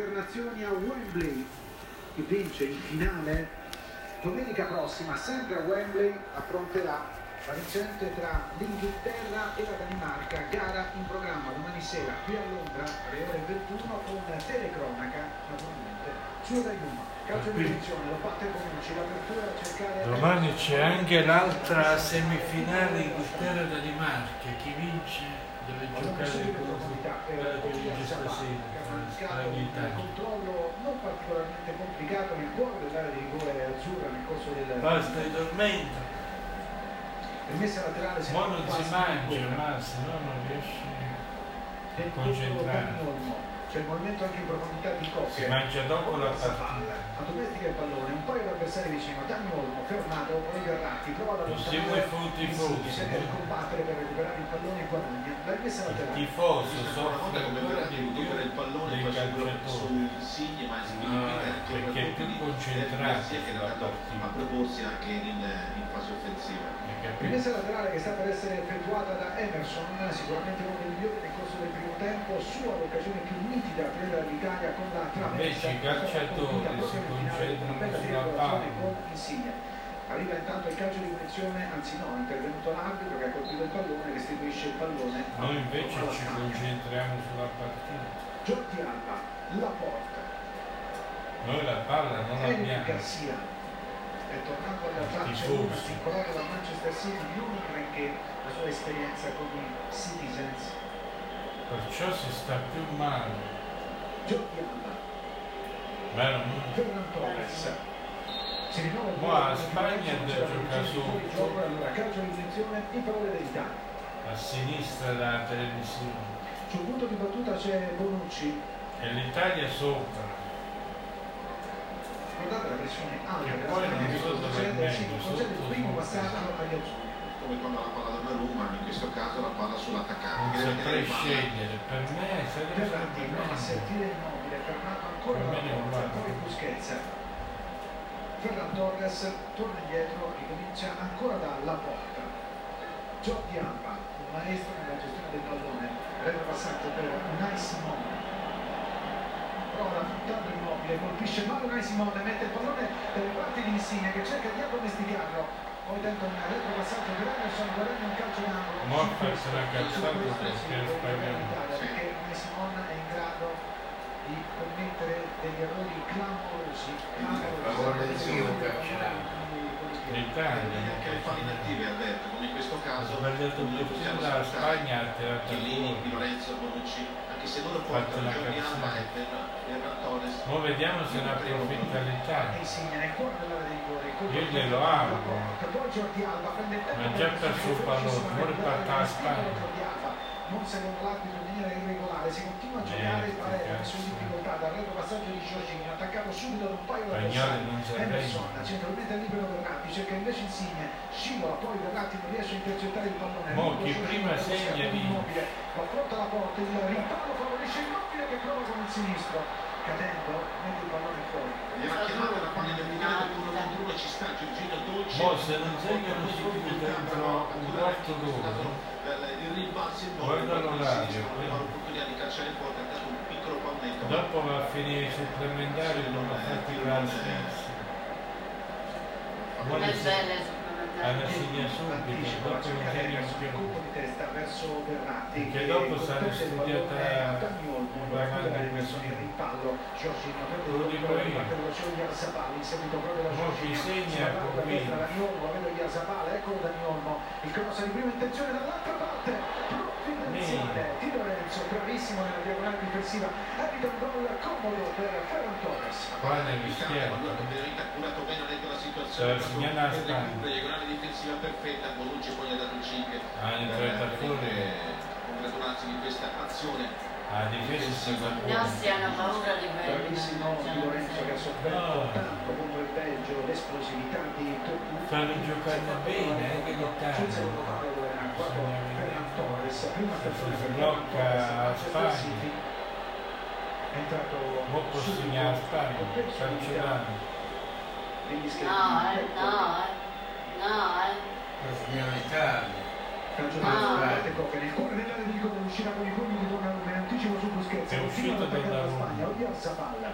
per Nazioni a Wembley. Chi vince in finale domenica prossima, sempre a Wembley, affronterà la vincente tra l'Inghilterra e la Danimarca, gara in programma domani sera qui a Londra alle ore 21 con telecronaca naturalmente su Rai 1. Calcio di direzione, lo batte Bonucci, l'apertura a cercare... Domani c'è anche l'altra semifinale Inghilterra-Danimarca, chi vince deve giocare con stasera in Italia. controllo non particolarmente complicato nel cuore dell'area di rigore azzurra nel corso del... Basta dormendo. Rimessa laterale Ma non si mangia, ma se no non riesci a concentrare. C'è il movimento anche in profondità di coppia. Si mangia dopo la partita. Automatica il pallone, un paio di avversari vicino, Dani Olmo, fermato, poi Verratti, prova ad i frutti frutti. di combattere per recuperare il pallone e guadagna. La rimessa Il laterale. tifoso Una soffre volta come Verratti di recupera il pallone calciatori. su Insigne ma si Ah, perché è più concentrato che a proporsi anche in, fase offensiva capito? Rimessa laterale che sta per essere effettuata da Emerson, sicuramente uno dei migliori del primo tempo, sua l'occasione più nitida prima dell'Italia con la traversa. Invece i calciatori si concentrano sulla palla. Con Insigne. Arriva intanto il calcio di punizione, anzi no, è intervenuto l'arbitro che ha colpito il pallone, restituisce il pallone. Noi invece ci concentriamo sulla partita. Jordi Alba, la porta. Noi la palla non l'abbiamo. Garcia è tornato alla una vincolato da Manchester City non granché la sua esperienza con i Citizens Perciò si sta più male. Rinnova il Ma a Spagna deve la giocare sotto. a sinistra della televisione. sul punto di battuta c'è Bonucci. E l'Italia sopra. guardate la pressione. Alta Che della poi non che so dove sì, meglio, il sotto come quando la palla da Roma in questo caso la palla sull'attaccante. Non saprei scegliere. Per me sarebbe prova a sentire immobile fermato ancora Per porta guardo. poi Busquets. Ferran Torres torna indietro ricomincia ancora dalla porta. Jordi Alba un maestro nella gestione del pallone retro passaggio per Unai Simone. Prova affrontare immobile colpisce male Unai Simone mette il pallone dalle parti di Insigne che cerca di addomesticarlo poi tenta un retro passaggio per Emerson guadagna un calcio in angolo Morfa calzato questo perché è sbagliato. perché Unai Simone è in grado di commettere degli errori clamorosi clamorosi L'Italia. Anche le falle inattive Alberto come in questo caso sbagliato la Spagna ha tirato Chiellini, Di. Lorenzo, Bonucci anche se loro portano la Ferran Torres Ora vediamo se ne approfitta l'Italia. Io glielo auguro. Ma già per perso il velocissimo pallone, alla una spinta Spagna. Non secondo l'arbitro in maniera irregolare si continua a giocare Eh, messo in difficoltà dal retro passaggio di Giorgini attaccato subito da un paio di avversari Emerson centralmente libero Verratti cerca invece Insigne scivola poi Verratti non riesce a intercettare il pallone Mo Giorgini, prima segna vince. immobile affronta la porta il rimpallo favorisce immobile che prova con il sinistro cadendo mette il pallone fuori Gliela chiamata la palla del finale dell'uno contro uno ci sta Giorgino Dolci. Mo se non segnano subito dentro un quarto d'ora. Il rimbalzo in Guarda l'orario. aveva l'opportunità di calciare fuori, ha dato un piccolo palmetto. Dopo va a finire i supplementari non ha fatto la stessa. Alla segna subito, dopo non sul più. che dopo sarà studiata pallone a Dani Olmo, in lo dico io. Mo Giorgino segna la il cross di prima intenzione dall'altra parte provvidenziale Di Lorenzo bravissimo nella diagonale difensiva evita un gol comodo per Ferran Torres Qua nel L'Italia schiaffo. ha veramente accurato bene letto la situazione. Cioè, Spagna. recupero, diagonale difensiva perfetta, Bonucci poi gli ha dato il 5. Ah, in entrata fuori. Congratularsi di questa azione. La difesa si fa I nostri hanno paura di bravissimo Di Lorenzo che ha sofferto tanto contro il Belgio l'esplosività di Tocco Stanno giocando bene anche sul l'Italia. secondo palo dove era quattro Ferran Torres prima persona Si per blocca Spagna. City. è entrato Mo può subito segnare a Spagna, con negli schermi No, eh, no, eh. No, eh. La signora Italia. calcio di Cocca nel cuore dell'area di rigore uscirà con i pugni di Donnarumma in anticipo su Busquets È uscito attaccare la. Spagna Oyarzabal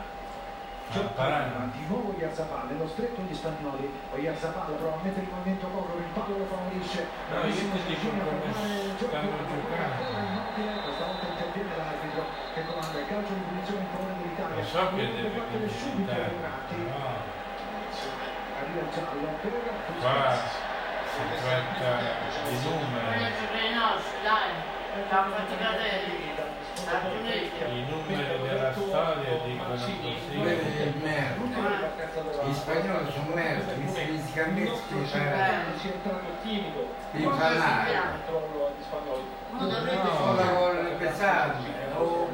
Ah, parano. di nuovo Oyarzabal nello stretto gli spagnoli. Oyarzabal prova a mettere in movimento Corro il palo lo favorisce No, io ti dico come stanno giocando. questa volta interviene l'arbitro che comanda. Il calcio di punizione in favore dell'Italia. Lo so che deve battere subito ai Durati no, arriva il giallo per qua si tratta di numeri, i numeri della storia dicono così. del merda. Gli spagnoli sono merda, gli fisicamente si è entrato timido infannati. controllo agli spagnoli Non dovrebbe No. O lavoro pesante, o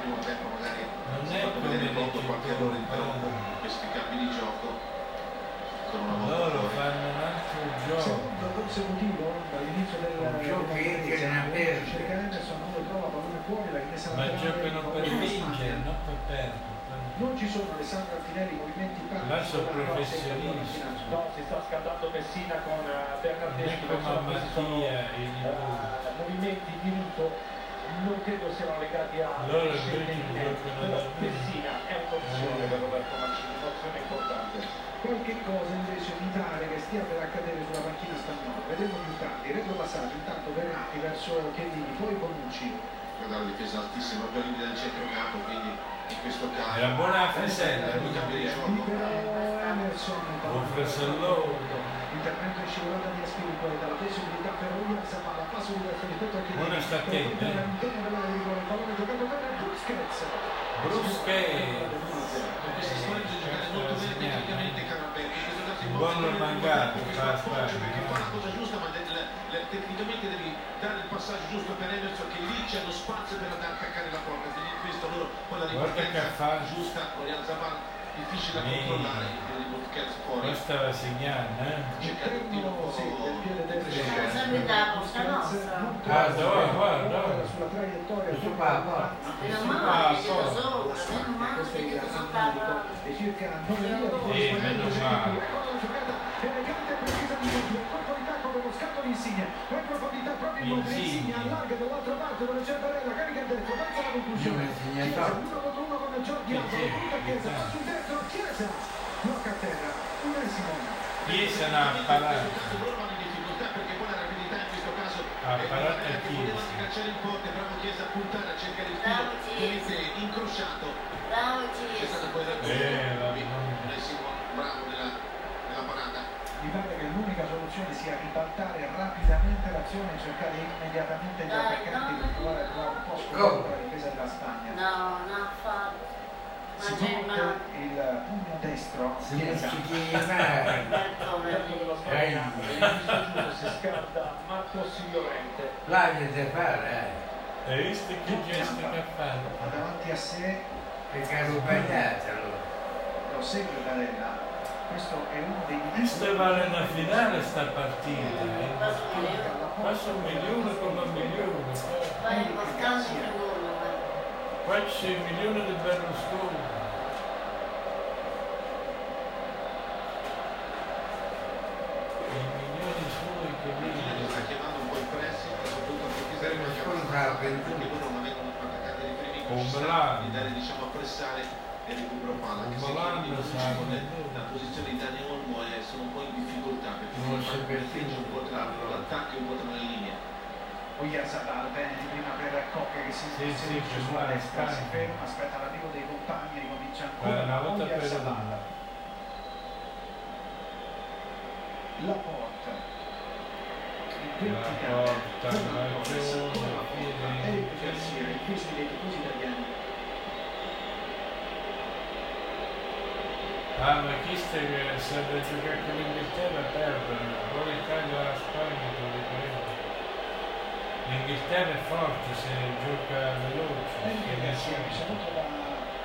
primo tempo magari Non è come molto qualche errore in però diciamo, questi cambi di gioco sono una volta loro fanno un altro gioco. secondo consecutivo dall'inizio del Un gioco che aperto. cerca Henderson non lo trova pallone fuori la rimessa Ma giocano per vincere, non per perdere. non ci sono Alessandro Alfinelli movimenti in Là sono professionisti. no si sta scaldando Messina con eh, Non è Bernardeschi come a questi sono Mattia e eh, movimenti di luto non credo siano legati a Loro scelte di però Messina è un'opzione Eh. per Roberto Mancini un'opzione importante. Qualche cosa invece mi pare che stia per accadere sulla panchina spagnola. Vedremo più tardi. Retropassaggio intanto Bernati verso Chiellini poi Bonucci. Guarda la difesa altissima per linea del centrocampo quindi in questo caso. Era buona Fresella, due cambi di gioco. Libero Emerson Un Fresellone. Intervento in scivolata di Aspirico e dalla possibilità per William Zapala passo di a Chiellini Buona sta attenta, eh. all'interno dell'area di rigore pallone giocato bene Busquets Brusche. questi squadre bisogna giocare molto bene tecnicamente in questo caso in Buon Spagna, perché no? fa la cosa giusta ma tecnicamente devi dare il passaggio giusto per Emerson che lì c'è lo spazio per andare a attaccare la porta quindi in questo loro poi la ripartenza giusta Oriol Zaban difficile da Sì. controllare il Busquets fuori Questa va segnando, eh? un interno sì, del piede Siamo sempre da Costa Nostra. Ah, dove? Guarda, sulla traiettoria Su qua. Meno Ah, male, so. siete sopra, meno male medico stata... e circa 9 minuti Sì, meno male. giocata elegante e precisa di Giorgio colpo di tacco con lo scatto di Insigne poi profondità proprio in. Insigne allarga dall'altra parte dove c'è Barella Eh, la- Onésimo bravo nella, nella parata. Mi pare che l'unica soluzione sia ribaltare rapidamente l'azione e cercare immediatamente gli attaccanti per provare a trovare un po' Go. scoperto la difesa della Spagna. No, non ha fatto. Ma si male. il pugno destro Si Chiesa muschichina. Alberto, Intanto della Spagna Ehi. all'inizio giusto si scalda Marcos Llorente Là si fare, eh. Hai visto che gesto che fatto? davanti a sé Che caro sbagliato allora. lo segue Barella questo è uno dei Questa vale una finale sta partita. eh. Passa un milione come un milione. Ma è importante secondo me. Qua c'è il milione di Berlusconi. I milioni suoi che Quindi sta chiamando un po' il pressing soprattutto perché anche Berlusconi abbastanza, fa 21. perché loro non vengono attaccati di primi Con di dare diciamo a pressare e recupero palla Con anche se la posizione di Dani Olmo è, sono un po' in difficoltà perché Non percepisce. un po' tra l'attacco e un po' tra le linee Oyarzabal bene di prima per Cocca che si Sì, sì, inserisce che sulla destra si ferma aspetta l'arrivo dei compagni ricomincia ancora una volta Oyarzabal una. la porta in La verticale porta, la Torres, giovane, con la porta. Eric Garcia il peso dei tifosi italiani Ah, ma chi che serve a giocare con l'Inghilterra perdono. O l'Italia o la Spagna, lo ricordo. L'Inghilterra è forte se gioca veloce. Eric se ricevuto da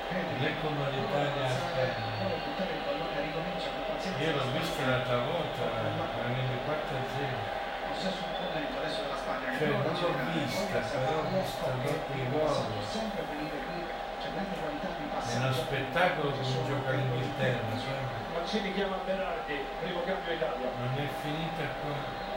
Henry Non è come l'Italia Io l'ho visto l'altra volta, erano 4 a 0. possesso un po' lento adesso della Spagna che Cioè, prova a non l'ho vista, però ho visto dopo i gol. di È uno spettacolo come gioca l'Inghilterra, sai? Mancini chiama Berardi primo cambio Italia Non è finita qua.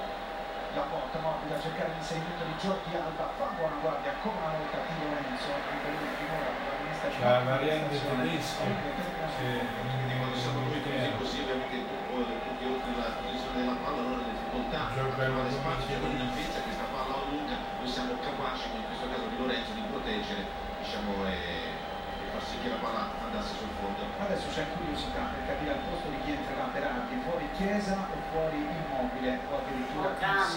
La porta morbida a cercare l'inserimento di Jordi Alba fa buona guardia ancora una volta di Lorenzo anche lui finora protagonista di La variante tedesca. Che siamo riusciti così ovviamente il tuo tutti oltre la posizione della palla allora le difficoltà. La spazio posizione. con difesa questa palla lunga noi siamo capaci in questo caso di Lorenzo di proteggere diciamo e, che la palla andasse sul fondo Adesso c'è curiosità per capire al posto di chi entrerà Berardi, fuori Chiesa o fuori Immobile o addirittura strano.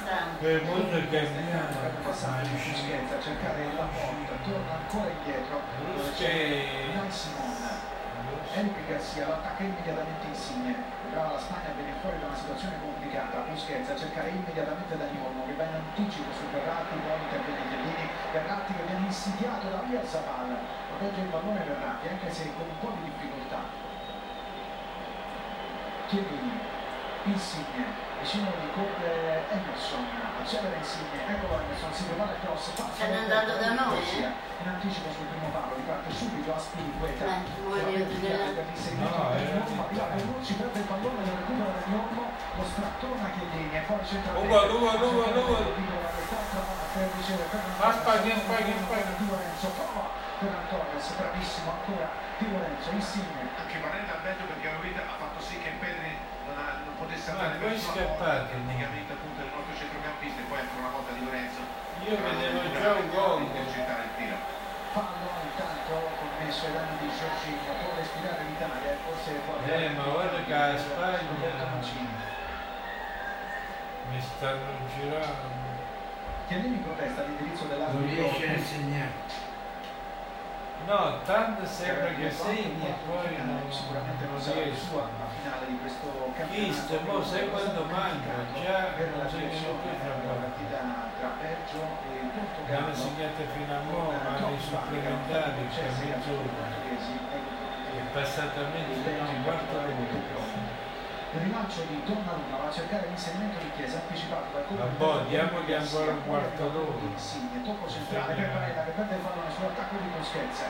sta. Per molto È cambiato. passato di Busquets a cercare la porta, torna ancora indietro, c'è Busquets. Unai Simon. Enrique Garcia lo attacca immediatamente Insigne. Brava la Spagna a venire fuori da una situazione complicata. Busquets a cercare immediatamente Dani Olmo che va in anticipo su Ferrati, poi interviene Chiellini. Ferrati che viene insidiato da Via Zabal. Protegge il pallone Ferrati anche se con un po' di difficoltà. Chiellini, Insigne, vicino di corre Emerson, accelera Insigne, eccolo Emerson, si prepara il cross, passa Stanno andando da noi, Garcia, in anticipo sul primo palo, riparte subito a Spiriqueta. Eh, vuoi vedere? No, eh, Ci perde il pallone, lo recupera da Normo, lo strattona Chiellini e poi c'entra Ugo, Ugo, Ugo, Ugo. Ma Spagna, Spagna, Spagna. Di Lorenzo, prova Torres, bravissimo ancora Di Lorenzo, Insigne. anche Barella al meglio perché ovviamente ha fatto sì che Pedri non, ha- non potesse Ma andare poi verso la porta, praticamente appunto il nostro centrocampista e poi ancora una volta di Lorenzo Io vedevo già un gol. per gettare il tiro Fallo intanto commesso ai danni di Giorgino, può respirare l'Italia e forse può Eh, ma guarda che a Spagna-. Mi stanno girando. Chiellini protesta all'indirizzo Non dell'arbitro. riesce a insegnare. No, tanto sembra che segni e poi non, sicuramente non sarà il suo la finale di questo campionato. Visto, sai quando manca? Già per la fra della poco. partita tra Belgio e Portogallo. L'hanno segnate fino a mo', ma nei supplementari c'è mezz'ora. È di passata mezzo, no, un quarto d'ora. Il rilancio di Donnarumma va a cercare l'inserimento di Chiesa anticipato dal Ma boh, diamogli ancora un quarto d'ora. Insigne, tocco centrale per Barella che perde il pallone sull'attacco di Busquets.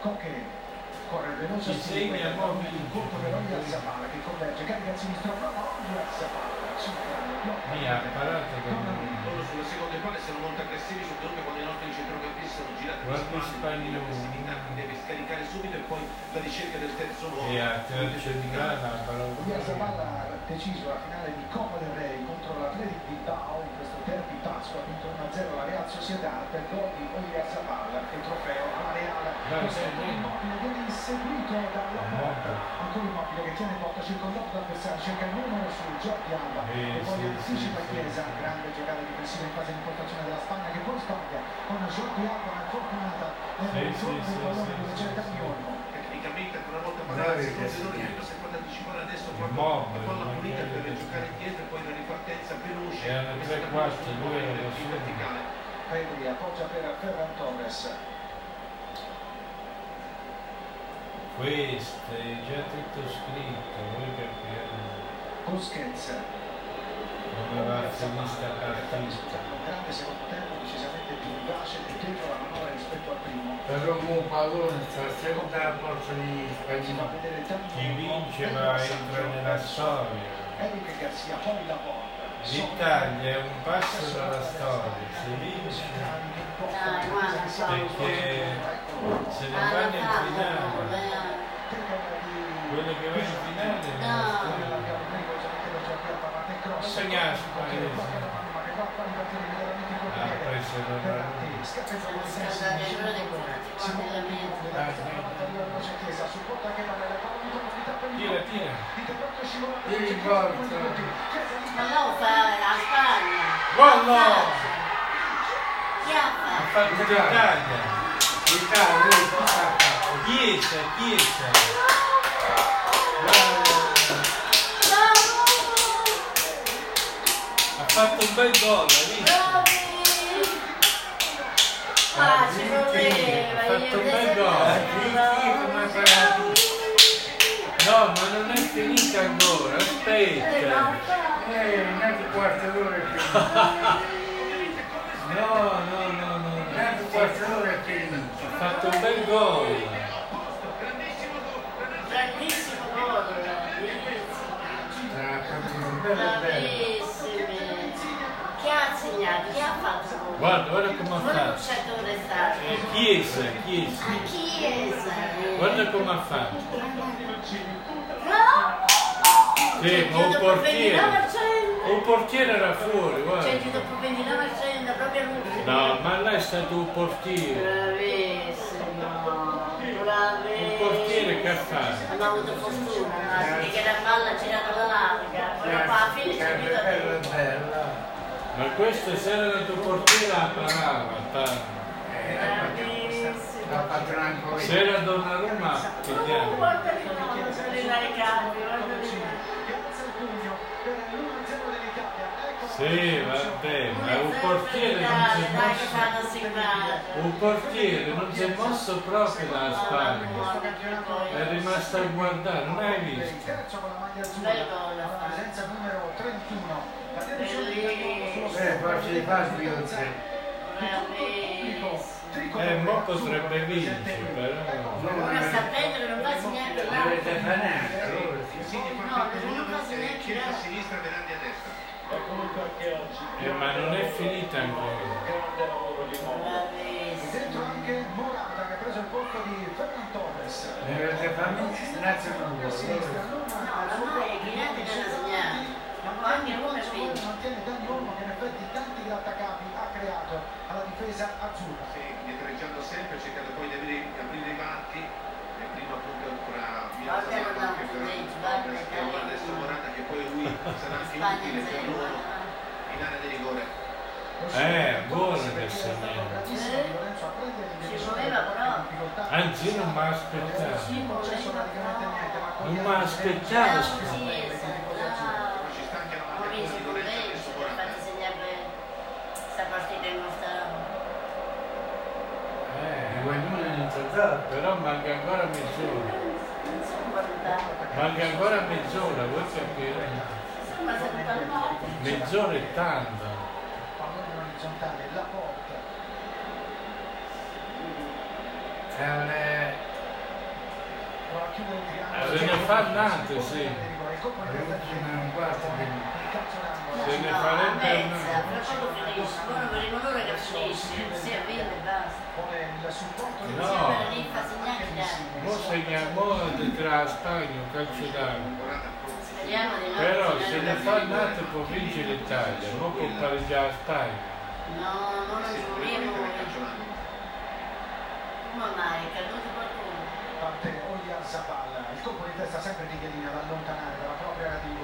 Coche corre veloce segna, il colpo per Oggi al Zapala che converge, carica a sinistra, prova Oggi al Zapala, centrale, blocca. Mi ha imparato che Donnarumma. loro sulle seconde palle sono molto aggressivi soprattutto quando i nostri centrocampisti sono girati di Guarda spalle spagnolo. quindi l'aggressività deve scaricare subito e poi la ricerca del terzo uomo e a centrale la Via parola. Zaballa ha deciso la finale di Coppa del Rey contro l'Atletic Bilbao in questo derby Pasqua, ha vinto 1-0 la Real Sociedad per gol di Zaballa che il trofeo Real questo immobile viene inseguito dalla porta ancora immobile che tiene botta circondato da avversari cerca il numero su Jordi Alba e poi anticipa. Chiesa grande giocata difensiva in fase di importazione della Spagna che poi sbaglia con Jordi Alba una fortunata nel Sì, ritorno sì, del sì, pallone dove sì. Camiolmo tecnicamente ancora una volta Bravi Palazzi che non si segna. ripeto se può anticipare adesso Immobile, la pulita per giocare indietro e poi la ripartenza veloce Erano messa tre quarti, soli. verticale Pedri appoggia per Ferran Torres Questo è già tutto scritto, voi capite Busquets come va a finire sta partita. un grande secondo tempo decisamente più vivace e dentro la manovra rispetto al primo. Però un pallone sta sempre alla porta di tanto Chi vince va entra nella storia. Eric Garcia poi la porta L'Italia è un passo dalla storia, se vince perché se ne va la fanno, finale, quello che va in finale è No. storia. Non segna Ha preso la Tira, tira. Tiri forza. Ma no, fa la Spagna. Gol no! Chi ha fatto? l'Italia. L'Italia, lui cosa ha fatto? Chiesa, Chiesa. Ha fatto un bel gol, hai visto? Ci voleva, io un bel adesso no. Come fa? No, ma non è finita ancora, Eh, aspetta. ma- Eh, un altro quarto d'ora è finito. No, no, no, no. Un no. altro quarto d'ora è finito. Ha fatto un bel gol. Grandissimo gol. Bravissimi. Chi ha segnato? Chi ha fatto? Guarda, guarda come ha fatto. Eh, Chiesa, Chiesa. A Chiesa. Guarda come ha fatto. No! Sì, ma un portiere. 29%. Un portiere era fuori, guarda. C'è dopo 29% proprio lui. No, ma là è stato un portiere. Bravissimo. Un portiere che ha fatto. Hanno avuto fortuna, no? perché la palla ha girato la larga, poi alla fine c'è Bello Ma questo se era il tuo portiere la parava, pa- Eh, l'ha fatto ancora. Se era per l'1-0 dell'Italia. Ecco Sì, vabbè, ma un portiere non si è mosso. Un portiere non si è mosso proprio dalla Spagna. È rimasto a guardare, non hai il visto? terzo con la maglia azzurra, Bel gol fatto. presenza numero 31. Eh, sfondo. forse di fare due o tre. Bravissimo. Eh, mo potrebbe vincere, però. Ora sta a prendere, non va a segnare Non l'altro. avete fatto niente. allora sì. Insigne No, fa non Chiesa a l'altro. sinistra, Verandi a destra. Eh, ma non è finita ancora. Dentro anche Morata che ha preso il posto di Ferran Torres. Non avete fatto nazionale. A sinistra, allora. Roma, No, ormai è Ghinete che l'ha segnato. Ma anche uno è finito. mantiene Dan Olmo che in effetti tanti grattacapi ha creato alla difesa azzurra. Sì, indietreggiando sempre, cercando poi di avere, di aprire i varchi. E prima appunto fra Milan Guarda, non Zapata che dà per footage, guarda, e adesso Morata che poi lui sarà anche utile per loro in area di rigore. Eh, buono però. Anzi, non mi aspettavo. Però. Non mi aspettavo. Bravo Chiesa, bravo. Ci sta anche la Ho maglia visto di il Lorenzo adesso Lorenzo per Morata. farti segnare questa partita in nostra Eh, Alzato. però manca ancora mezz'ora. Manca ancora mezz'ora, al morto. Mezz'ora è tanto. Pallone orizzontale, la porta. Il triangolo. Se ne fa sì. Di testa di non. Se ne No, farebbe mezza, però quando finisce, buono per il onore che finisce, si avvende e basta. No. Mo segniamo tra Spagna un calcio d'angolo. Morata Speriamo di no. Però se ne fa più. nato può vincere l'Italia, non può pareggiare la Spagna. No, non il calcio d'angolo. Come mai? È caduto qualcuno? Parte Olia Zabal, il colpo di testa sempre di Chiellina da allontanare dalla propria area di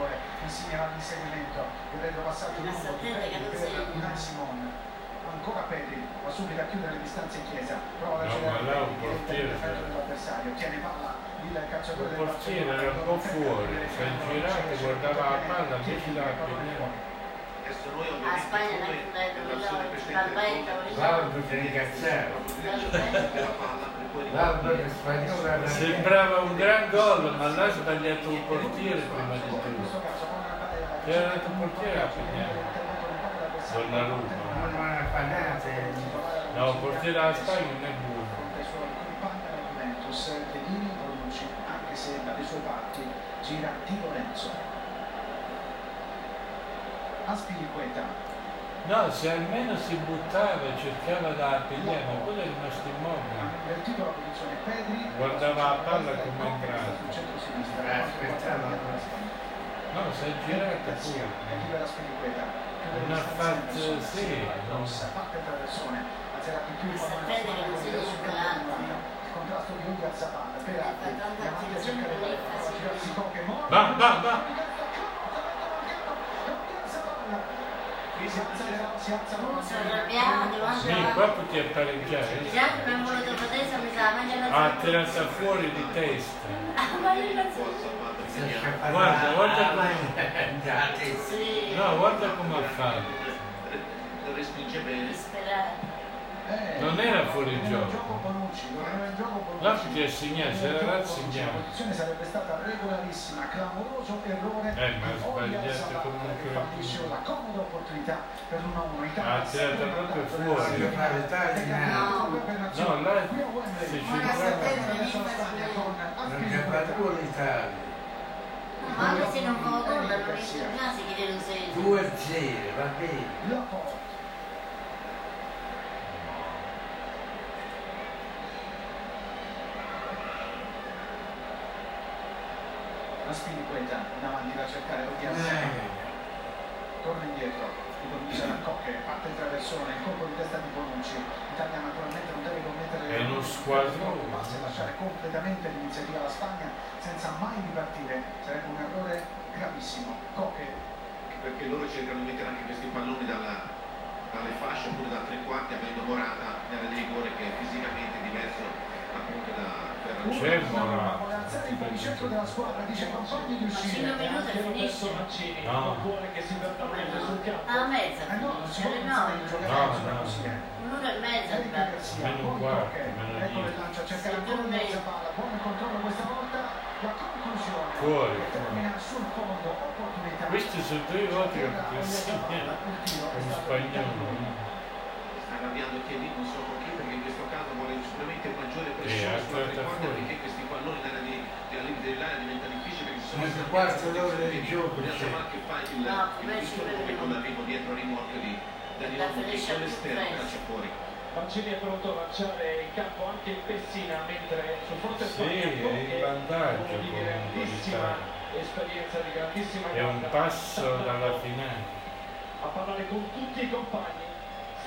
all'inseguimento, il retropassaggio Ma lungo di Pedri. Unai Simon. Ancora Pedri, va subito a chiudere le distanze in chiesa, prova ad No, accelerare ma diretta portiere, dell'avversario, tiene palla il calciatore del portiere Barcellona, era un po' di fuori, si è girato, guardava la palla, invece la. Adesso noi A ovviamente Spagna il precedente L'albero per poi L'albero spagnolo Sembrava un gran gol, ma là ha sbagliato un portiere prima di tutto. Questo caso con una barriera Che era il portiere a pigliare. Donnarumma. No, il portiere della Spagna non è buono. Contro i suoi compagni alla Juventus, Pedini Bonucci, anche se dalle sue parti gira Di Lorenzo. Aspiliqueta, No, se almeno si buttava e cercava da pigliare, ma quello è rimasto immobile. Guardava la palla come un entrato. No, si è girato pure. libera Aspiliqueta. Non ha fatto, sì, che non si fa tanta attenzione con il casino. Va, va, va! Si si Sì, qua pareggiare. Gli altri mi hanno voluto se mi sa, ma gliela Ha tirato fuori di testa. Ah, ma Si è scappato Guarda, la- guarda la- come- la. Sì. No, guarda come ha fatto. lo respinge bene. Disperati. Non era fuori gioco. gioco Bonucci, non era in gioco Bonucci. L'arbitro ha segnato, se era La rassegnato. posizione sarebbe stata regolarissima, clamoroso errore Eh, ma sbagliato comunque. fallisce una comoda opportunità per l'1-1. Italia Ha tirato proprio fuori. Italia, No. No, là Qui a Wembley. si Ma la centrava. sapete, Adesso la mi fa Spagna con Non c'è fatto l'Italia. Ma anche se non fa gol, non vince già si chiede un 6. 2 a 0, va bene. La Spiliqueta in avanti da cercare Odiazza. Eh, torna indietro, ricomincia da Cocche, parte il traversone, il colpo di testa di Bonucci. L'Italia naturalmente non deve commettere È uno squadrone. basta lasciare completamente l'iniziativa alla Spagna senza mai ripartire, sarebbe un errore gravissimo. Cocche perché loro cercano di mettere anche questi palloni dalla- dalle fasce oppure da tre quarti avendo Morata nel rigore che è fisicamente diverso appunto da Ferragamo. Alzare il baricentro della squadra, dice ai compagni di A 5 uscire. minuti e finisce. No. non vuole che si niente sul campo. Alla mezza Eh no, non si può pensare di 9. giocare No, no. eh. Un'ora e mezza però. Garcia, un Cocche, meno ecco il lancio a cercare ancora o mezza palla, buon controllo questa volta, la conclusione Fuori. termina sul fondo, opportunità. Questi sono due volte che con stato spagnolo. sta arrabbiando Chiellini non so con chi perché in questo caso vuole sicuramente maggiore Eh, pressione altra sulla tre perché questi palloni limite dell'area diventa difficile perché si sono a quarto d'ora di gioco c'è? Marche fa il, No, il come con l'arrivo dietro il rimorchio di Daniel La che finisce con più l'esterno presto. calcia fuori Mancini è pronto a lanciare in campo anche il Pessina mentre sul fronte Sì, è in vantaggio di grandissima l'Italia. esperienza, di grandissima È un passo dalla finale. a parlare con tutti i compagni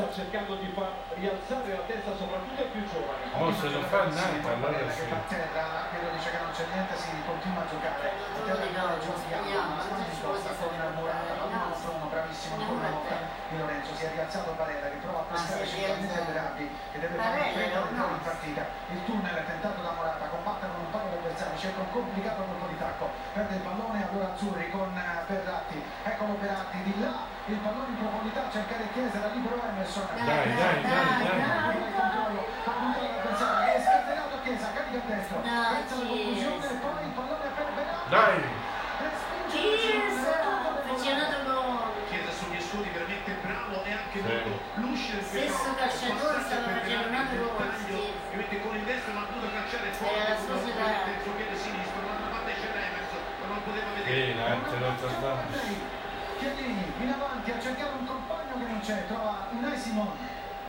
sta cercando di far rialzare la testa soprattutto ai più giovani Oh, se lo fa Nata, allora sì. che fa terra, l'arbitro dice che non c'è niente, si continua a giocare. Eh, non Terra ricordo, giochiamo, ma non in ci costa fosse con stato Morata, il pallone no. strono, bravissimo volta te. Di Lorenzo, si è rialzato Barella che prova a pescare si rialzato. Berardi che deve fare un entrare in partita. Il tunnel è tentato da Morata, combatte con un paio di avversari, cerca un complicato colpo di tacco, perde il pallone allora Azzurri con eh, Berratti, eccolo Berratti di là, il pallone in profondità, cercare Chiesa, era libero Emerson. Dai, dai, dai, dai. Il controllo, puntare l'avversario, è scatenato Chiesa, carica a destra, No, pensa alla conclusione, Chiesa. poi il pallone per. Dai! e Chiesa! verso Affezionato con... Chiesa sugli scudi veramente bravo e anche Sì. molto luscido in Stesso calciatore stava facendo un altro il gol, taglio, sì. ovviamente con il destro non ha potuto calciare forte Era la il terzo piede sinistro dall'altra parte c'era Emerson ma non poteva Sì, vedere lo trattiamo. Chiellini in avanti a cercare un compagno che non c'è, trova Unai Simon.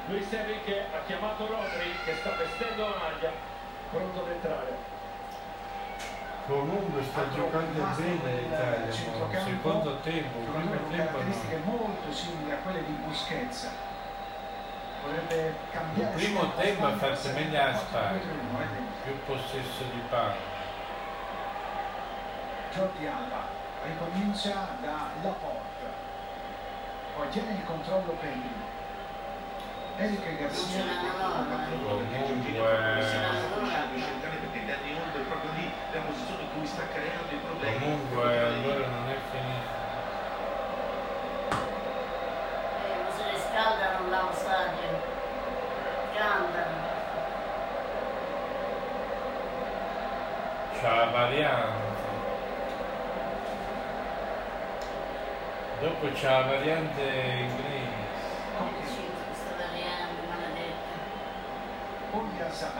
Luis Enrique ha chiamato Rodri che sta vestendo la maglia pronto ad entrare Comunque sta giocando bene l'Italia, secondo tempo, primo tempo caratteristiche no. molto simili a quelle di Busquets. Vorrebbe cambiare Il primo tempo fatto essere meglio 4-2-3-1, Spagna, più possesso di palla. Jordi Alba ricomincia da Laporte, poi tiene il controllo. Eric Garcia eh. Comunque, centrale perché Danny Olmo è proprio lì la posizione in cui sta creando i problemi comunque allora non è finito. Eh, ma se ne scaldano là allo stadio. Cantano. C'ha la variante. Dopo c'ha la variante inglese.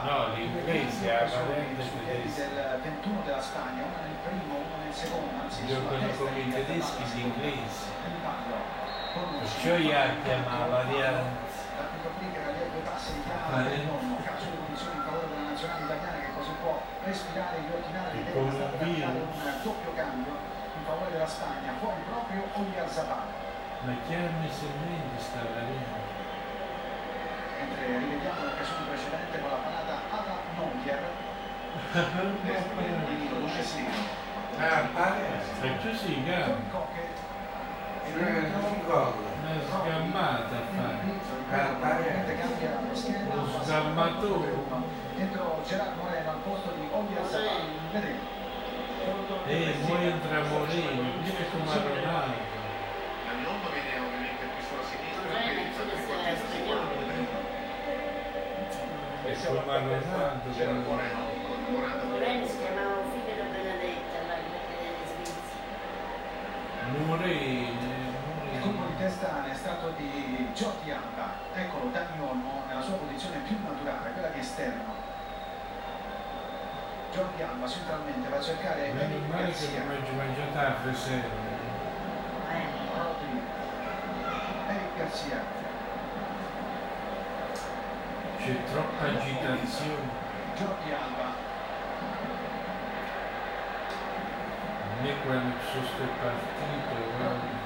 No, l'inglese ha la variante tedesca. del 21 della Spagna, una nel primo, una nel secondo, anzi Giocano come i tedeschi gli inglesi. Perciò gli ha chiamato variante. L'arbitro Flick era lì a due passi di Vale. del nonno, calcio di punizione in favore della nazionale italiana che così può respirare e riordinare l'idea di un stare a fare virus. un doppio cambio in favore della Spagna, fuori proprio Ogliasabala. Ma chi ha messo in mente sta? Mentre rivediamo l'occasione precedente con la parata alla Neuer, di Ah, così, Cocche e Non è un gol. una sgammata a fare. Ah, cambia lo sgammatore. Dentro Gerard Moreno al posto di Ogliasabala. Vedete? E poi entra Moreno, viene come Ronaldo. Danny Olmo viene ovviamente più sulla sinistra Moreno, qualche sì, secondo sì. deve- E come Ronaldo. Gerard Moreno con Morata Lorenzo si chiamava figlio di Benedetta, là, in Svizzera. Moreno, Il colpo di Moreno. testa è stato di Jordi Alba. Eccolo Dani Olmo nella sua posizione più naturale, quella di esterno. Jordi Alba centralmente va a cercare Meno Eric male che Garcia. non mangio mangiato a riserva. Rodri. Eric Garcia. C'è troppa agitazione. Jordi Alba. A me quando sono queste partite, guarda,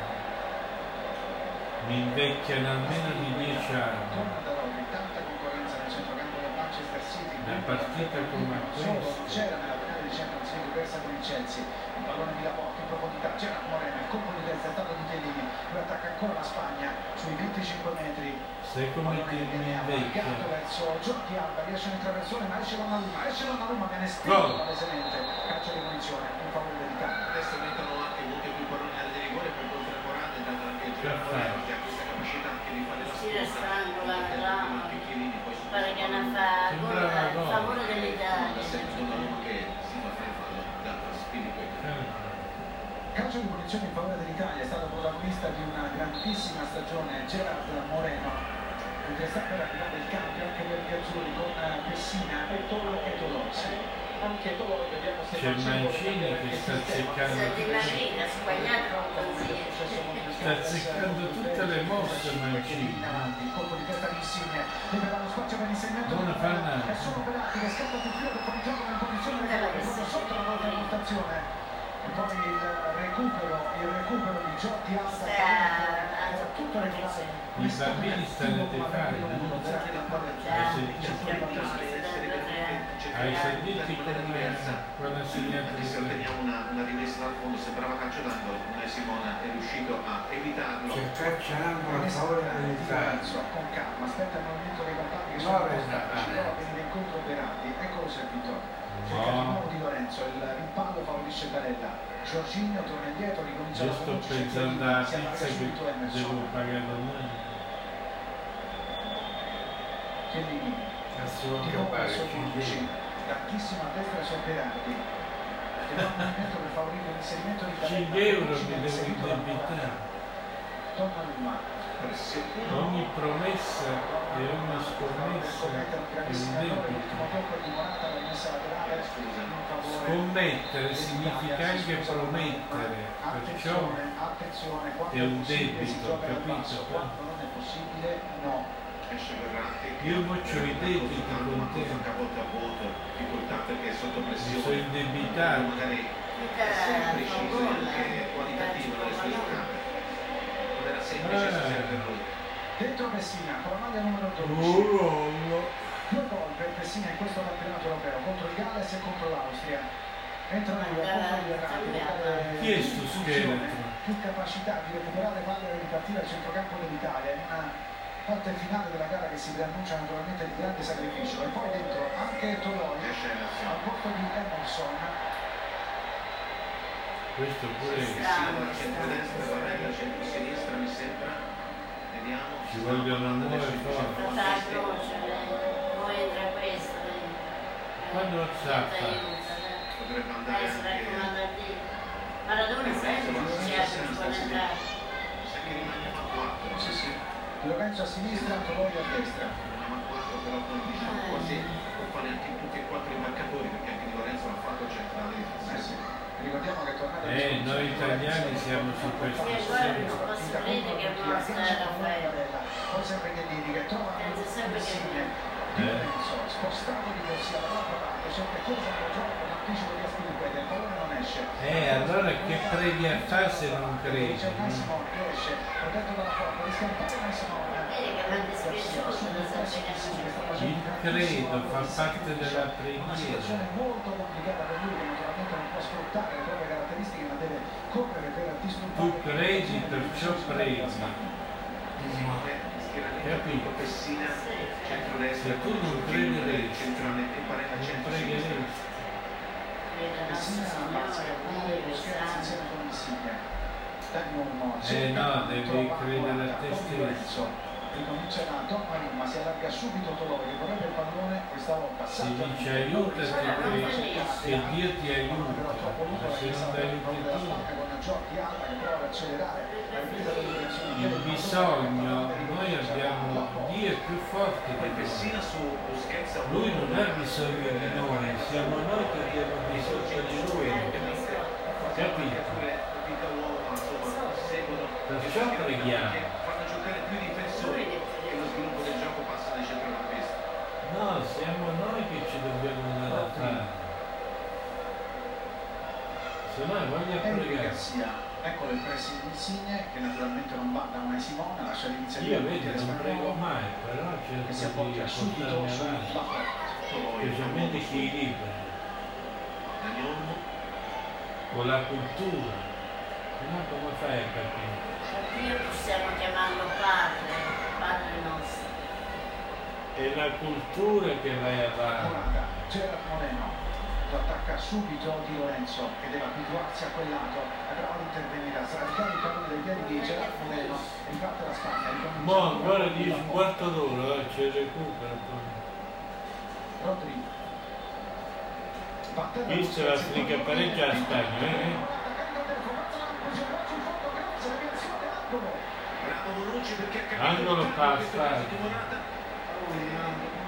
mi invecchiano almeno di 10 anni. Torna da Rodri, tanta concorrenza nel centrocampo del Manchester City. Una partita come questa. c'era nella finale di Champions League persa con il Chelsea. Il pallone di Laporte in profondità, c'era Moreno, il colpo di testa è stato di Chiellini. Lui attacca ancora la Spagna sui 25 metri. Pallone ti che viene invecchia? verso Jordi Alba, riesce all'intraversone, ma esce Donnarumma, esce Donnarumma, viene spinto palesemente. Calcio di punizione in favore dell'Italia. Adesso mettono anche molti più palloni alle rigore per contro Morata, dato anche il Che ha questa capacità anche di fare la Sì, la strangola, Perché là. i picchierini che non fa a favore dell'Italia. che. Calcio di punizione in favore dell'Italia, è stato protagonista di una grandissima stagione Gerard Moreno, mentre sta per arrivare il cambio anche per gli azzurri con Pessina e Tolo e Tolozzi. Anche Tolo vediamo se C'è Mancini che sta azzeccando Senti tutte, Marina, sbagliato. Sta azzeccando tutte le mosse Mancini. Per Pallone. nada. È solo Pelati che scatta più filo del fuorigioco nel posizione sotto la volta di postazione. E poi il recupero, il recupero di Jordi Alba. Era tutto regolare. I bambini stanno a defare, no? Hai ha segnato Anche di se otteniamo una, una rimessa dal fondo, sembrava calcio d'angolo, Unai Simona è riuscito a evitarlo. C'è calcio d'angolo a favore dell'Italia. con calma, aspetta il movimento dei compagni che No, sono postati, ci prova a venire incontro Berardi, eccolo servito. No. nuovo di Lorenzo, il rimpallo favorisce Barella. Giorginio torna indietro, ricomincia la sto pensando allarga pizza che devo pagare domani. Chiellini, Di capare, verso ci 15, larghissimo a destra. Che fa un movimento per favorire l'inserimento di 5 euro. Donnarumma. Pressione. Ogni promessa e ogni scommessa è un debito. Scommettere significa anche promettere, perciò è un debito, capito? Quando non è possibile, no. Io faccio i debiti con te. Qualche volta a voto, difficoltà perché è sotto Mi sono pressione. indebitato. Magari è preciso anche qualitativo nelle sue giocate. Non era semplice Eh. stasera per lui. Dentro Messina, con la maglia numero 12. Oh. Due gol per Messina in questo campionato europeo, contro il Galles e contro l'Austria. Entra lui a posto di Verratti, per dare Chi è sto funzione, scheletro? più capacità di recuperare palle e ripartire al centrocampo dell'Italia in una parte finale della gara che si preannuncia naturalmente di grande sacrificio. E poi dentro anche Toloi al posto di Emerson. Questo pure Silva centro-destra, Varela centro-sinistra mi sembra. Vediamo. ci vogliono la croce, poi tra questo. Quando lo aiuta, eh. Potrebbe andare anche... Maradona sempre che rimane a 4. Sì, sì. Lorenzo a sinistra, Toloi a destra. Una 4 però con diciamo quasi può fare anche tutti e quattro i marcatori perché anche Di Lorenzo l'ha fatto centrale di Eh sì. Ricordiamo che tornare Eh, noi italiani siamo mostra Raffaele. Poi sempre Chiellini che trova Penso sempre che- Insigne. Di Lorenzo, spostato di corsia dall'altra parte, cerca chiesa nel gioco con anticipo di Aspilicueta, il pallone non esce. Eh, allora che previ a fare se non credi? Il credo fa parte della preghiera. Tu credi, perciò preghi. Capito? Se tu non Barella Non pregheresti. Eh no, devi credere a te stesso. Ricomincia da Donnarumma, si allarga subito Toloi che vorrebbe il pallone, questa volta Si dice di- aiutati che, Dio ti aiuta, se non ti aiuti tu, Che prova ad accelerare il bisogno, noi abbiamo, Dio è più forte di noi. Lui non ha bisogno di noi, siamo noi che abbiamo bisogno di lui. Capito? Perciò preghiamo. fanno giocare più difensori e lo sviluppo del gioco passa dai centrocampisti. No, siamo noi che Pregare. Il pressing di Insigne che naturalmente non va da una Simone, lascia l'iniziativa Io vedi, non prego mai, però che si cerco di appoggia subito sulla specialmente chi è libero, con la cultura. No come fai a capire? Io possiamo chiamarlo padre, padre nostro. È la cultura che vai avanti. Gerard Moreno lo attacca subito Di Lorenzo che deve abituarsi a quel lato. È bravo ad intervenire a sradicare il pallone dei piedi di Gerard Moreno riparte la Spagna ricomincia Mo a ancora giocare dici la un quarto d'ora, eh, ci recupera poi. Rodri. Batterra Visto la stringa pareggia a Spagna, eh? Angolo il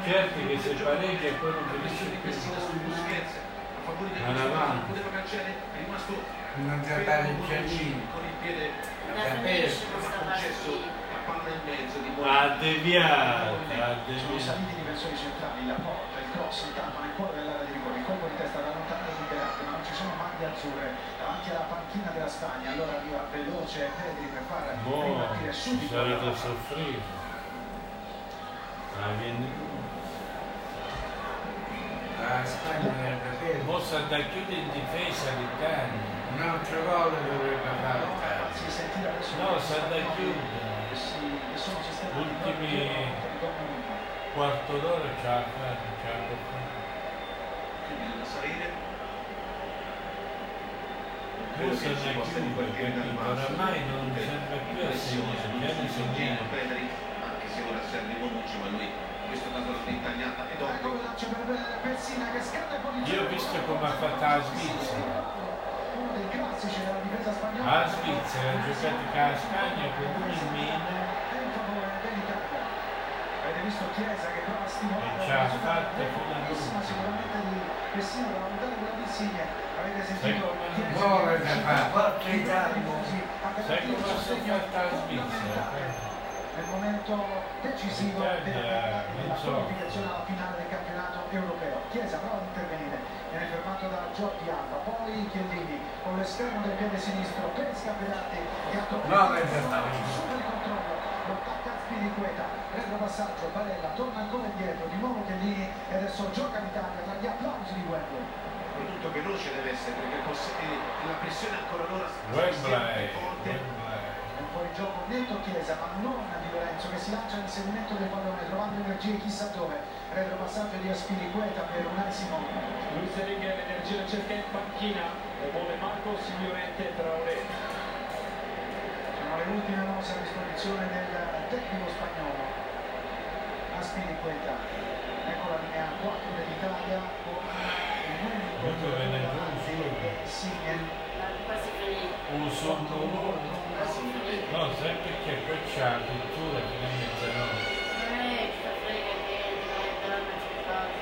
di. Certo che se pareggia e poi non finisce di più. Pessina su Busquets a favore del non poteva calciare, è rimasto Non fermo trattare il giardino. con il piede questa concesso la palla in mezzo di Ha deviato, ha sono saliti i difensori centrali la porta, il cross intanto nel cuore dell'area di rigore il colpo di testa da lontano liberato ma non ci sono maglie azzurre davanti alla panchina della Spagna allora arriva veloce Pedri per far Boh, ripartire subito sarà la da palla. soffrire. Ma viene... La Spagna dovrebbe perdere. Mossa da chiudere in difesa l'Italia. Un altro gol dovrebbe fare No, sa da chiudere. Ultimi-. Quarto d'ora fatta. Quindi bisogna salire. Non ne si è capito? basso. Oramai non serve più a segnare, già ne segniamo. Pedri, anche se ora serve Bonucci, ma lui in questo caso l'ha intagliata e poi Io ho visto come ha fatto la Svizzera. uno dei classici della difesa spagnola La Svizzera ha giocato con la Spagna con uno in meno è avete visto Chiesa che prova a stimolare E ci ha una fatto finalmente. sicuramente di Pessina da lontano di Insigne avete sentito Chiesa muore che da fare? Forza i Italia. tifosi a Sai come ha sofferto la Svizzera? Fondamentale nel momento decisivo L'Italia, della so. qualificazione alla finale del campionato europeo. Chiesa prova ad intervenire, viene fermato da Jordi Alba, poi Chiellini con l'esterno del piede sinistro, pesca Berardi che ha toccato No, è super il controllo, lo attacca Spiriqueta, prende il passaggio, Barella torna ancora indietro, di nuovo Chiellini e adesso gioca l'Italia tra gli applausi di Wembley. soprattutto veloce deve essere perché eh, la pressione ancora allora Wembley, forte Wembley. È un fuorigioco netto Chiesa, ma non di Lorenzo che si lancia all'inseguimento del pallone trovando energie chissà dove. Retropassaggio di Aspilicueta per Unai Simone. Luis Enrique l'energia cerca in panchina e vuole Marco Signorente Traoré. Sono le ultime mosse a disposizione del tecnico spagnolo. Aspilicueta. Ecco la linea 4 dell'Italia con il unico e finito. Un finito. No, sai perché? Poi c'è la cultura fino a mezzanotte. Eh, sta frega che non è donna c'è cosa.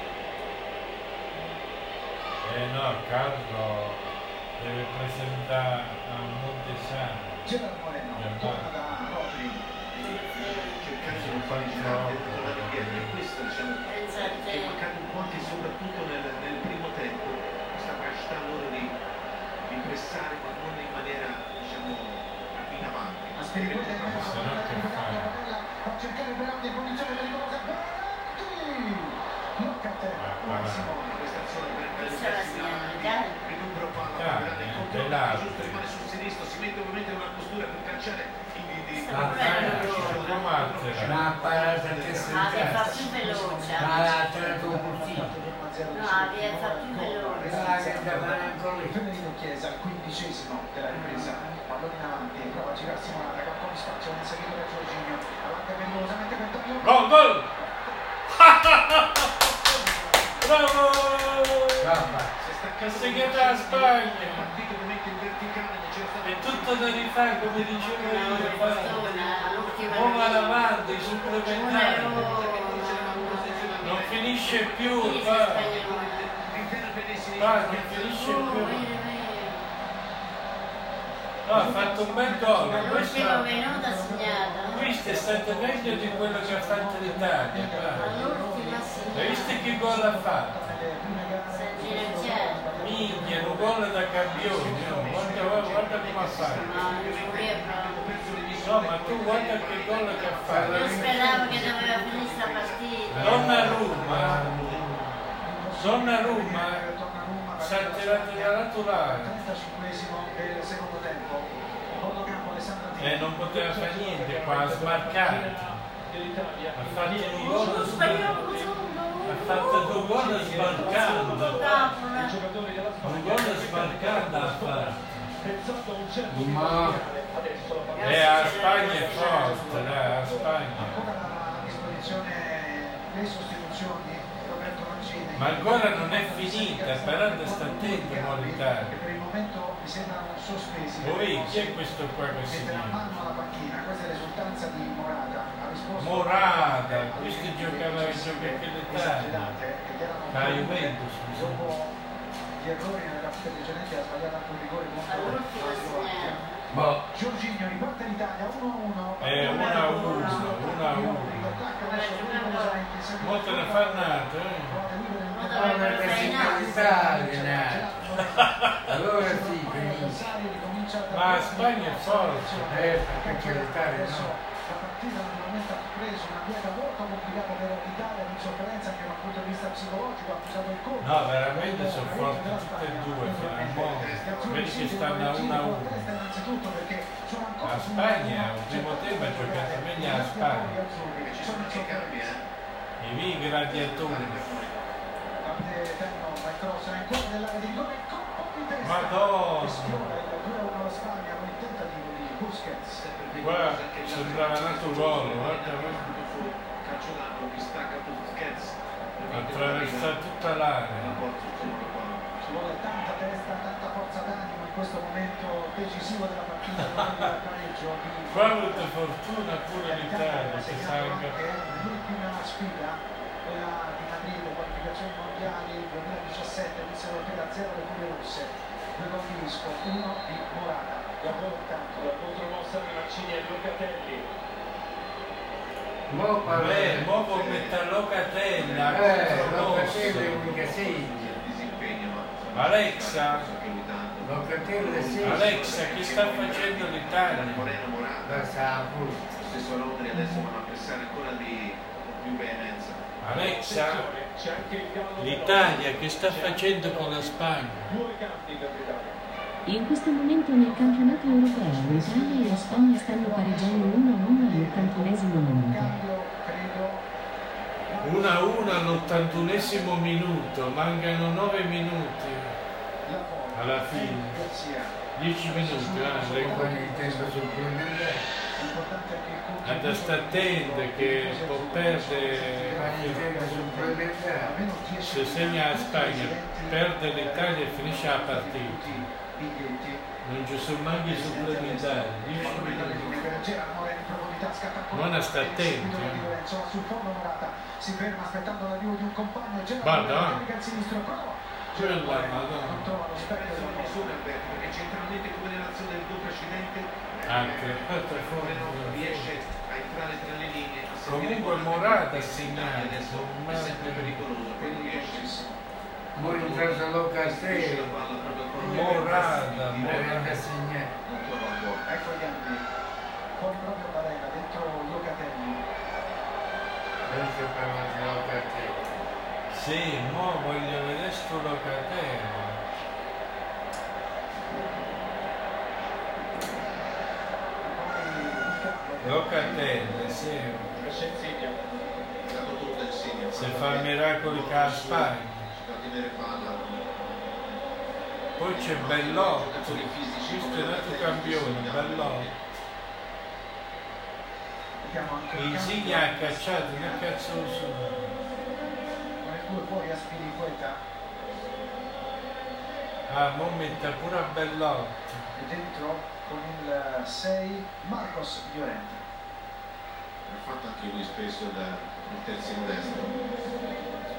Eh no, Carlo deve presentare a Montesano. Gerard Moreno torna da Rodri. cercare di non fare girare tornare indietro e questo diciamo è mancato un po' anche soprattutto nel, nel primo tempo questa capacità loro di, di pressare ma non in maniera diciamo cercare in condizione pericolosa. Terra, Unai Simone. questa azione la recupero palla Ah, grande è controllo giusto rimane sul sinistro si mette ovviamente una postura per calciare La loro. come alzera? Ma testa Ma più veloce. L'ha tirato un. No, più veloce. Ah, che da fare ancora lì. Chiesa al quindicesimo della ripresa, pallone in avanti, prova a girarsi Morata, che spazio, nel seguito da Giorginio, avanti pericolosamente per Taglio. Gol, gol! Bravo! Brava. Ha segnato la Spagna. partito ovviamente in verticale non È tutto da rifare come dicevo io. vita. avanti, supplementare. Numero finisce più, Chi Va, non finisce più. No, ha fatto un bel gol. Segnato. questo è stato meglio di quello che ha fatto l'Italia. Hai visto che gol ha fatto? Minchia, un gol da campione, no? guarda, guarda, guarda come ha fatto. No, non. No, ma tu guarda che gol che ha fatto. Io speravo che doveva finire sta partita. Donnarumma, Donnarumma è tirato da naturale 35esimo del secondo tempo. E non poteva fare niente qua, ha smarcato. dell'Italia. Ha fatto un Oh, gol ha fatto due gol sbarcando. Un gol sbarcando ha fatto. A certo Ma- la E a Spagna è forte, dai, a Spagna. Ancora a disposizione le sostituzioni. Ma ancora non è finita, però sta attento Che Molitano. per il momento mi sembrano sospesi. Poi chi è questo qua che la segna? mano alla panchina, questa è l'esultanza di Morata. Ha risposto Morata, questo giocava che gioca anche l'Italia. esagerate, ed erano La Juventus. Dopo gli errori nella partita precedente ha sbagliato anche un rigore contro. Ma Giorginio riparte l'Italia 1-1. Eh, 1-1, 1-1. Mo te ne fa nato, eh? Ma alto. allora sì. Ma la Spagna è forte. Eh, perché l'Italia no. la partita naturalmente ha preso una piega molto complicata per l'Italia in sofferenza anche dal punto di vista psicologico, ha accusato il colpo. No, veramente sono forti tutte e due, fino a mo'. Vedi che stanno a 1 a 1. Innanzitutto perché sono ancora La Spagna, al primo tempo ha giocato meglio la Spagna. sono i eh. Miei gladiatori. Parte Tenno, ma il cross è ancora nell'area di rigore, colpo di testa. Madonna. Che sfiora il 2-1 alla Spagna con il tentativo di Busquets. Guarda, sembrava nato gol, guarda, guarda. Calcio d'angolo che stacca Busquets. Attraversa tutta l'area. Ci vuole tanta testa, tanta forza d'animo in questo momento decisivo della partita con il pareggio di Qua ha avuto fortuna pure l'Italia, si sa anche anche. l'ultima sfida, quella di Madrid, qualificazioni mondiali 2017, inizio europea 0 le Puglie Rosse. Due gol di Isco, uno di Morata. La la contromossa di Mancini e Locatelli. Mo Beh, parla. mo può mettere Locatella, Eh, lo contromossa. faceva mica segna. Disimpegno, ma Alexa. Locatelli. Alexa, che sta facendo l'Italia? Moreno Morata, La sa stesso Rodri adesso vanno a pressare ancora di più veemenza. Alexa, l'Italia che sta facendo con la Spagna? In questo momento nel campionato europeo l'Italia e la Spagna stanno pareggiando 1-1 all'81esimo minuto. Cambio, credo, 1 a 1 all'81esimo minuto, mancano 9 minuti, Alla fine. Garzia. 10 minuti, eh, Ad sta attento che può perdere, Con il tempo supplementare. almeno 10 se segna la Spagna, perde l'Italia e finisce la partita. Non ci sono manchi i supplementari, 10 minuti. Non sta attento, eh. si ferma un compagno Guarda, prova Quella, madonna. trova lo specchio centralmente come nell'azione del gol precedente Anche, forme. riesce a entrare tra le linee. a Comunque con Morata è sempre pericoloso, quindi riesce Poi in casa palla proprio con Morata, Morata. segnare. non trova il gol. ecco gli altri fuori proprio Barella dentro Locatelli Adesso parla di Locatelli. Sì, mo voglio vedere sto Locatelli. Locatelli, sì. Il. Se fa miracoli fa tenere palla. Poi c'è Bellotto, questo è nato campione, Bellotto. il Insigne ha cacciato, che cazzo lo so. con il 2 fuori Aspiriqueta Ah, mo mette pure a Bellotto. e dentro con il 6 Marcos Llorente Ha fatto anche lui spesso da- il terzino destro.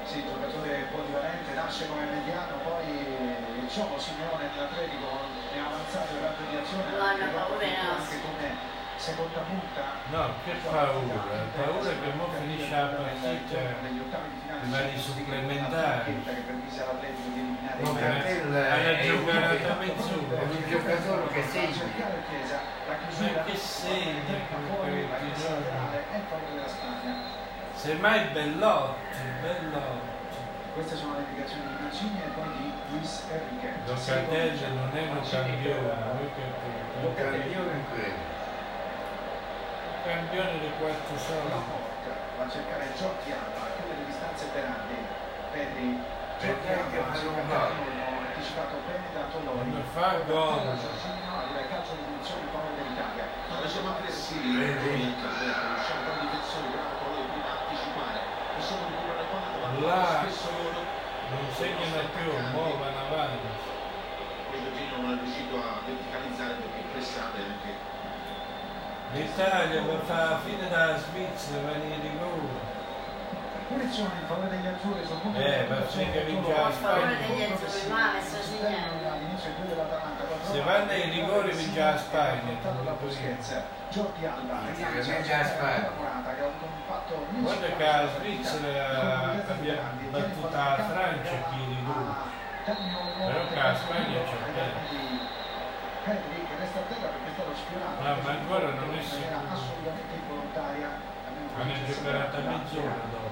Sì, giocatore polivalente, nasce come mediano, poi il Ciolo Simeone dell'Atletico è avanzato in raggio di azione, No, hanno ha giocato paura i anche come seconda punta. No, che paura, paura che mo finisce la partita negli ottavi di finale Hanno è a è un giocatore che a segna. cercare Chiesa, la chiusura Ma che segna, la è. Semmai Bellotti, Bellotti. Queste sono le indicazioni di Mancini e poi di Luis Enrique. Locatelli non è un campione, campione in quello. Campione di quattro La soldi. porta va a cercare Giotti Alba, chiude le distanze Berardi. Pedri, Fa gol. turno, anticipato bene da Toloni. Quando fa gol. Arriva il calcio di in favore dell'Italia. Quando siamo aggressivi, noi riusciamo con difensori, noi anticipare, possiamo recuperare palla davanti Là. spesso loro. Non segnano più, mo vanno avanti. Poi Giorgino non è riuscito a verticalizzare perché pressate anche L'Italia va fa la fine dalla Svizzera, va in rigore. Punizione in favore degli azzurri sul punto Eh, di ma sì che vince Toloni. la A favore Spagna. degli azzurri, ma. All'inizio i due dell'Atalanta, quattro Se volte. vanno ai rigori vince la Spagna, tutto Busquets. Jordi Alba, vince la Spagna. Morata, che ha avuto un impatto Guarda che la Svizzera abbia battuto la Francia ieri due. Però che la Spagna c'è Pedri che resta a terra perché è stato sfiorato. Ah, ma ancora non è in sicuro. assolutamente involontaria. Hanno giocato a mezz'ora da- dopo,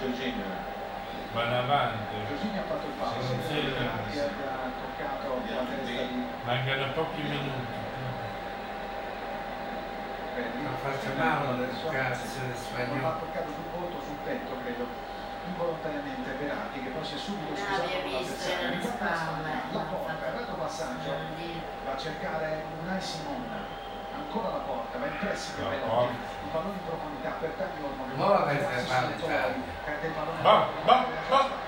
Giorgino. vanno avanti. Giorgini ha fatto il passo, Sì, sì, ha toccato la testa di Mancano pochi minuti. Pedri. Non facciamo le cazzo Non ha spagnolo. toccato sul volto, sul petto, credo, involontariamente Berardi, che poi si è subito scusato con l'avversario. la porta, il retro passaggio, Non dire. va a cercare Unai Simon, ancora la porta, va in La Belotti, porta. il pallone in profondità per poi questa quasi palla sotto entrata. Loi, perde il pallone ba.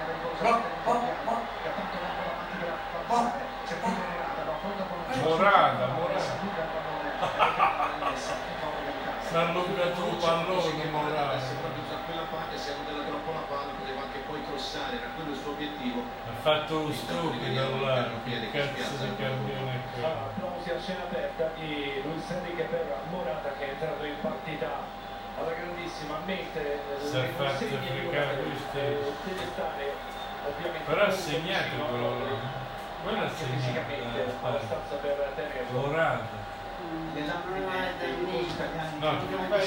pericolosamente Ba, ba, Italiano, ba. che ha tanto tempo davanti per avanzare, c'è più Morata, va pronto con un Morata, Morata. Si allunga il pallone, e la rimessa in favore dell'Italia. Si è allungato un pallone, Morata. Se proprio da quella parte, se hanno dato troppo la palla, poteva crossare, era quello il suo obiettivo. Ha fatto un stupido là, che cazzo di campione è? Applausi a scena aperta di Luis Enrique per Morata che è entrato in partita alla grandissima mente Si è fatto fregare lui stesso. deve stare ovviamente Però ha segnato a quello, quello ha anche fisicamente segnato. abbastanza per tenerlo Morata. Le No, che fai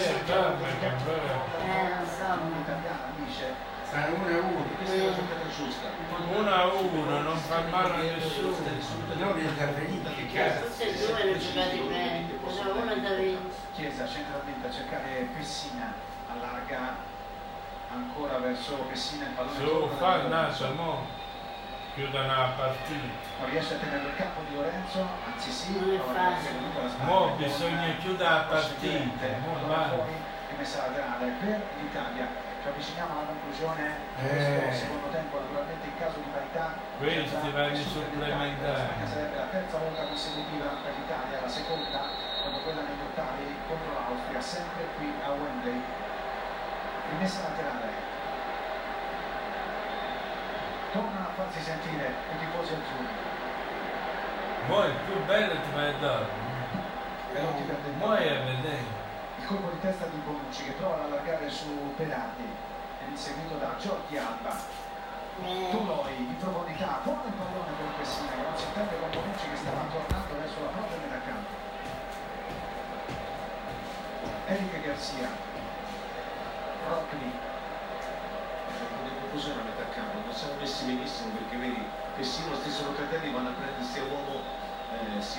perché che bello. Eh, non so. italiana dice Stanno uno e uno. Questa è la giocata giusta. 1 a 1, non fa male a nessuno. Sta felice, che cazzo. Tutti e due hanno giocato bene. Uno uno da vince. Chiesa centralmente a cercare Pessina allarga ancora verso Pessina il pallone Se lo fa il naso, mo chiudono la partita. non riesce a tenerlo in campo di Lorenzo anzi sì Non è facile. tenere la Mo bisogna chiudere la partita, mo va. e messa laterale per l'Italia ci avviciniamo alla conclusione Eh. questo secondo tempo naturalmente in caso di parità Questi vanno supplementari. Spagna sarebbe la terza volta consecutiva per l'Italia la seconda dopo quella negli ottavi contro l'Austria sempre qui a Wembley rimessa laterale tornano a farsi sentire i tifosi azzurri Mo il più bello ti vai a dare. È a vedere. Colpo di testa di Bonucci che prova ad allargare su Berardi è inseguito da Giordi Alba. Toloi in profondità buono il pallone per Pessina che non si intende con Bonucci che stava tornando verso la propria metà campo. Eric Garcia. Rockley. Una confusione a metà campo, non siamo messi benissimo perché vedi, persino lo stesso Locatelli vanno a prendere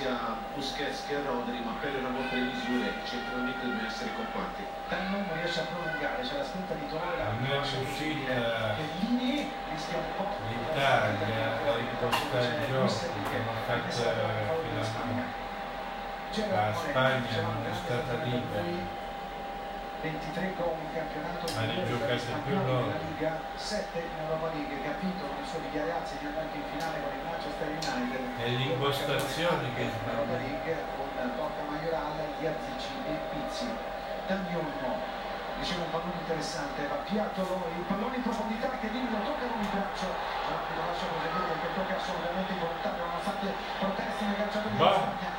sia Busquets che Rodri, ma per una volta le misure centralmente dobbiamo essere compatti. Dani non riesce a prolungare c'è la spinta di la Non è riuscita Bellini rischia un po' l'Italia a impostare il gioco, come ha fatto fino a La Spagna non è stata libera. 23 gol in campionato Ma loro. nella Liga 7 in Europa League con il suo di Ghiariazzi andando anche in finale con il Manchester United. È l'impostazione che in Europa League con Porta Majoral, Diazici e Pizzi. Dani Olmo Dicevo un pallone interessante, va Piatolo, il pallone in profondità che Dini lo tocca con il braccio, rapido lascia proseguire perché tocca assolutamente involontario, nonostante proteste nei calciatori Va. della Spagna,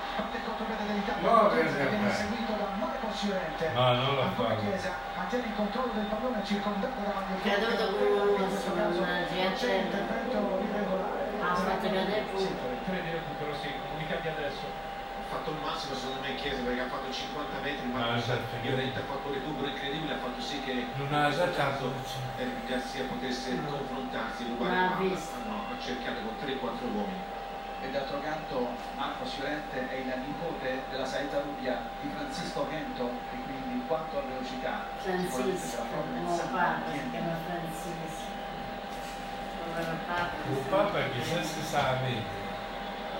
Chiesa che per viene seguito da Marco Siorente. No, non lo Ancora fa. Chiesa mantiene il controllo del pallone circondato da Mario Caduto con in questo un caso gente. non c'è intervento irregolare. Ha fatto cadere il Sì, punto. Tre di recupero, sì, comunicati adesso. Ha fatto il massimo secondo me Chiesa perché ha fatto 50 metri, Ah, ma esatto. Llorente ha fatto recupero incredibile, ha fatto sì che Non ha caso, eh, Garcia potesse confrontarsi, Non rubare ha il palla. visto. No, ha cercato con 3-4 uomini. E d'altro canto Marco Siorente è il nipote della saetta Rubbia di Francisco Gento e quindi quanto a velocità Francisco, nuovo papa, si chiama Francisco. Povero papa. Il Papa chissà se sa vedere.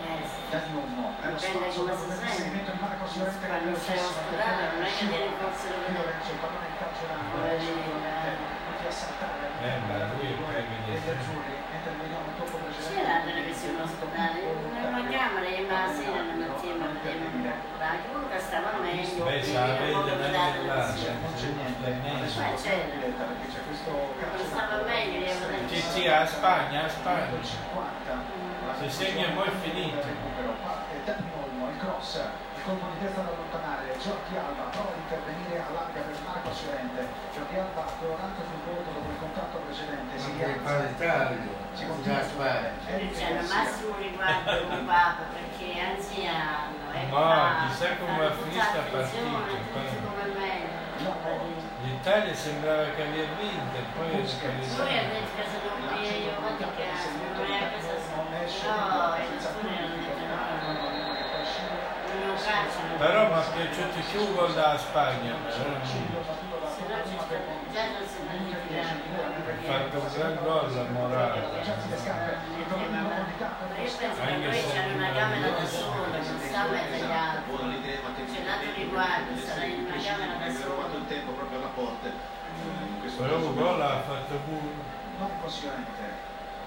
Eh, sì. Dani Olmo, è lo sente. l'inserimento di Marco Siorente che velocissimo, ospedale non è che devi forse Di Lorenzo, il pallone in non ti assaltare Eh, ma lui è degli azzurri, mentre vediamo precedente. C'era la televisione ospedale, nella camera e la sera mattina vedevamo anche uno che stava meglio, Beh, sa era vede molto anche dato là, così. cioè, Non c'è niente, non c'era. perché c'è questo Non stava meglio, Sì, sì, a Spagna, a Spagna. 50. Se segna mo' è finito. Recupero, parte Dani Olmo, il cross, il colpo di testa da allontanare, Giordi Alba prova ad intervenire all'arca per Marco Siorente, Giordi Alba colorante sul volto dopo il contatto precedente, si il rialza, si continua a. Spagna. Eric C'è al Garcia. massimo riguardo un papa perché è anziano, è Ma chissà come sta va a finire sta tutta attenzione, partita, tutto come me. L'Italia sembrava che aveva vinto, e poi è Lui ha detto che se non mi io vado a casa, non è a casa sua. No, e nessuno ha Però mi è piaciuto più il gol della Spagna. Se no ci sta, già non si Ha fatto un gran gol la morale. Ma io penso che lui c'è una camera da solo, non sta a mezzo agli altri. Buona l'idea, ma C'è lato riguardo, sarà in una camera da Aveva solo. fatto il tempo proprio alla porta. In questo Però un gol ha fatto pure. Marco Siorente,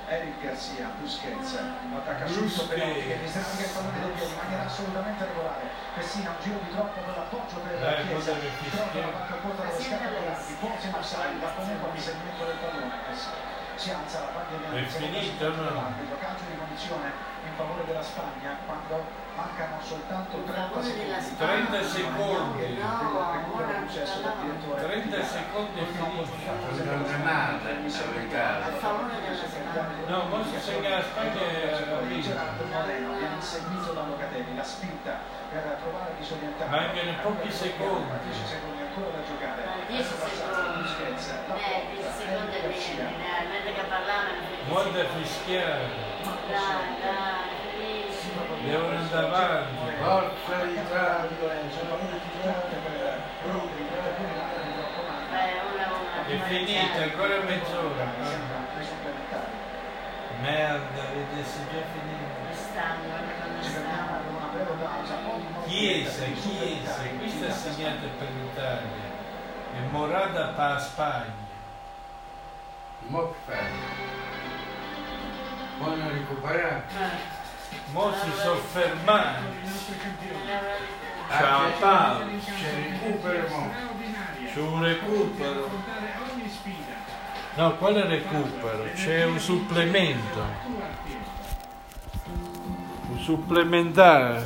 Eric Garcia, Busquets, attacca subito Perotti che distragga il pallone del piede in maniera assolutamente regolare. Pessina, un giro di troppo per l'appoggio per Dai, Chiesa, cosa che trova la banca corta dello forse non sai, va comunque all'inserimento del pallone. Pessina. Si alza la bandiera È finito, no? calcio di punizione in favore della Spagna quando mancano soltanto 30 favore della secondi. 30 secondi. No, ora non ci parliamo. 30 secondi e finisce. Non è male, la verità. A favore della Spagna. No, se segna la Spagna vinto. Gerardo Moreno viene inseguito da Locatelli, la spinta per provare a disorientare. Mancano pochi secondi. 10 secondi ancora da giocare. Ma 10 secondi. Busquets, la Eh, 10 porta, secondi è Eric Garcia. bene, mentre che parlavano. Molto fischiare. Devono andare avanti. Forza l'Italia. Beh, una, una. È finita, ancora mezz'ora. Merda, vedi se già nuovo Chiesa, Chiesa, questa è segnata per l'Italia. E Morada per la Spagna. Mo che fai? Vogliono recuperare? Eh, Mo si. Ah, Ciao Paolo. C'è recupero mo. C'è un recupero. No, quale recupero? C'è un supplemento. Un supplementare.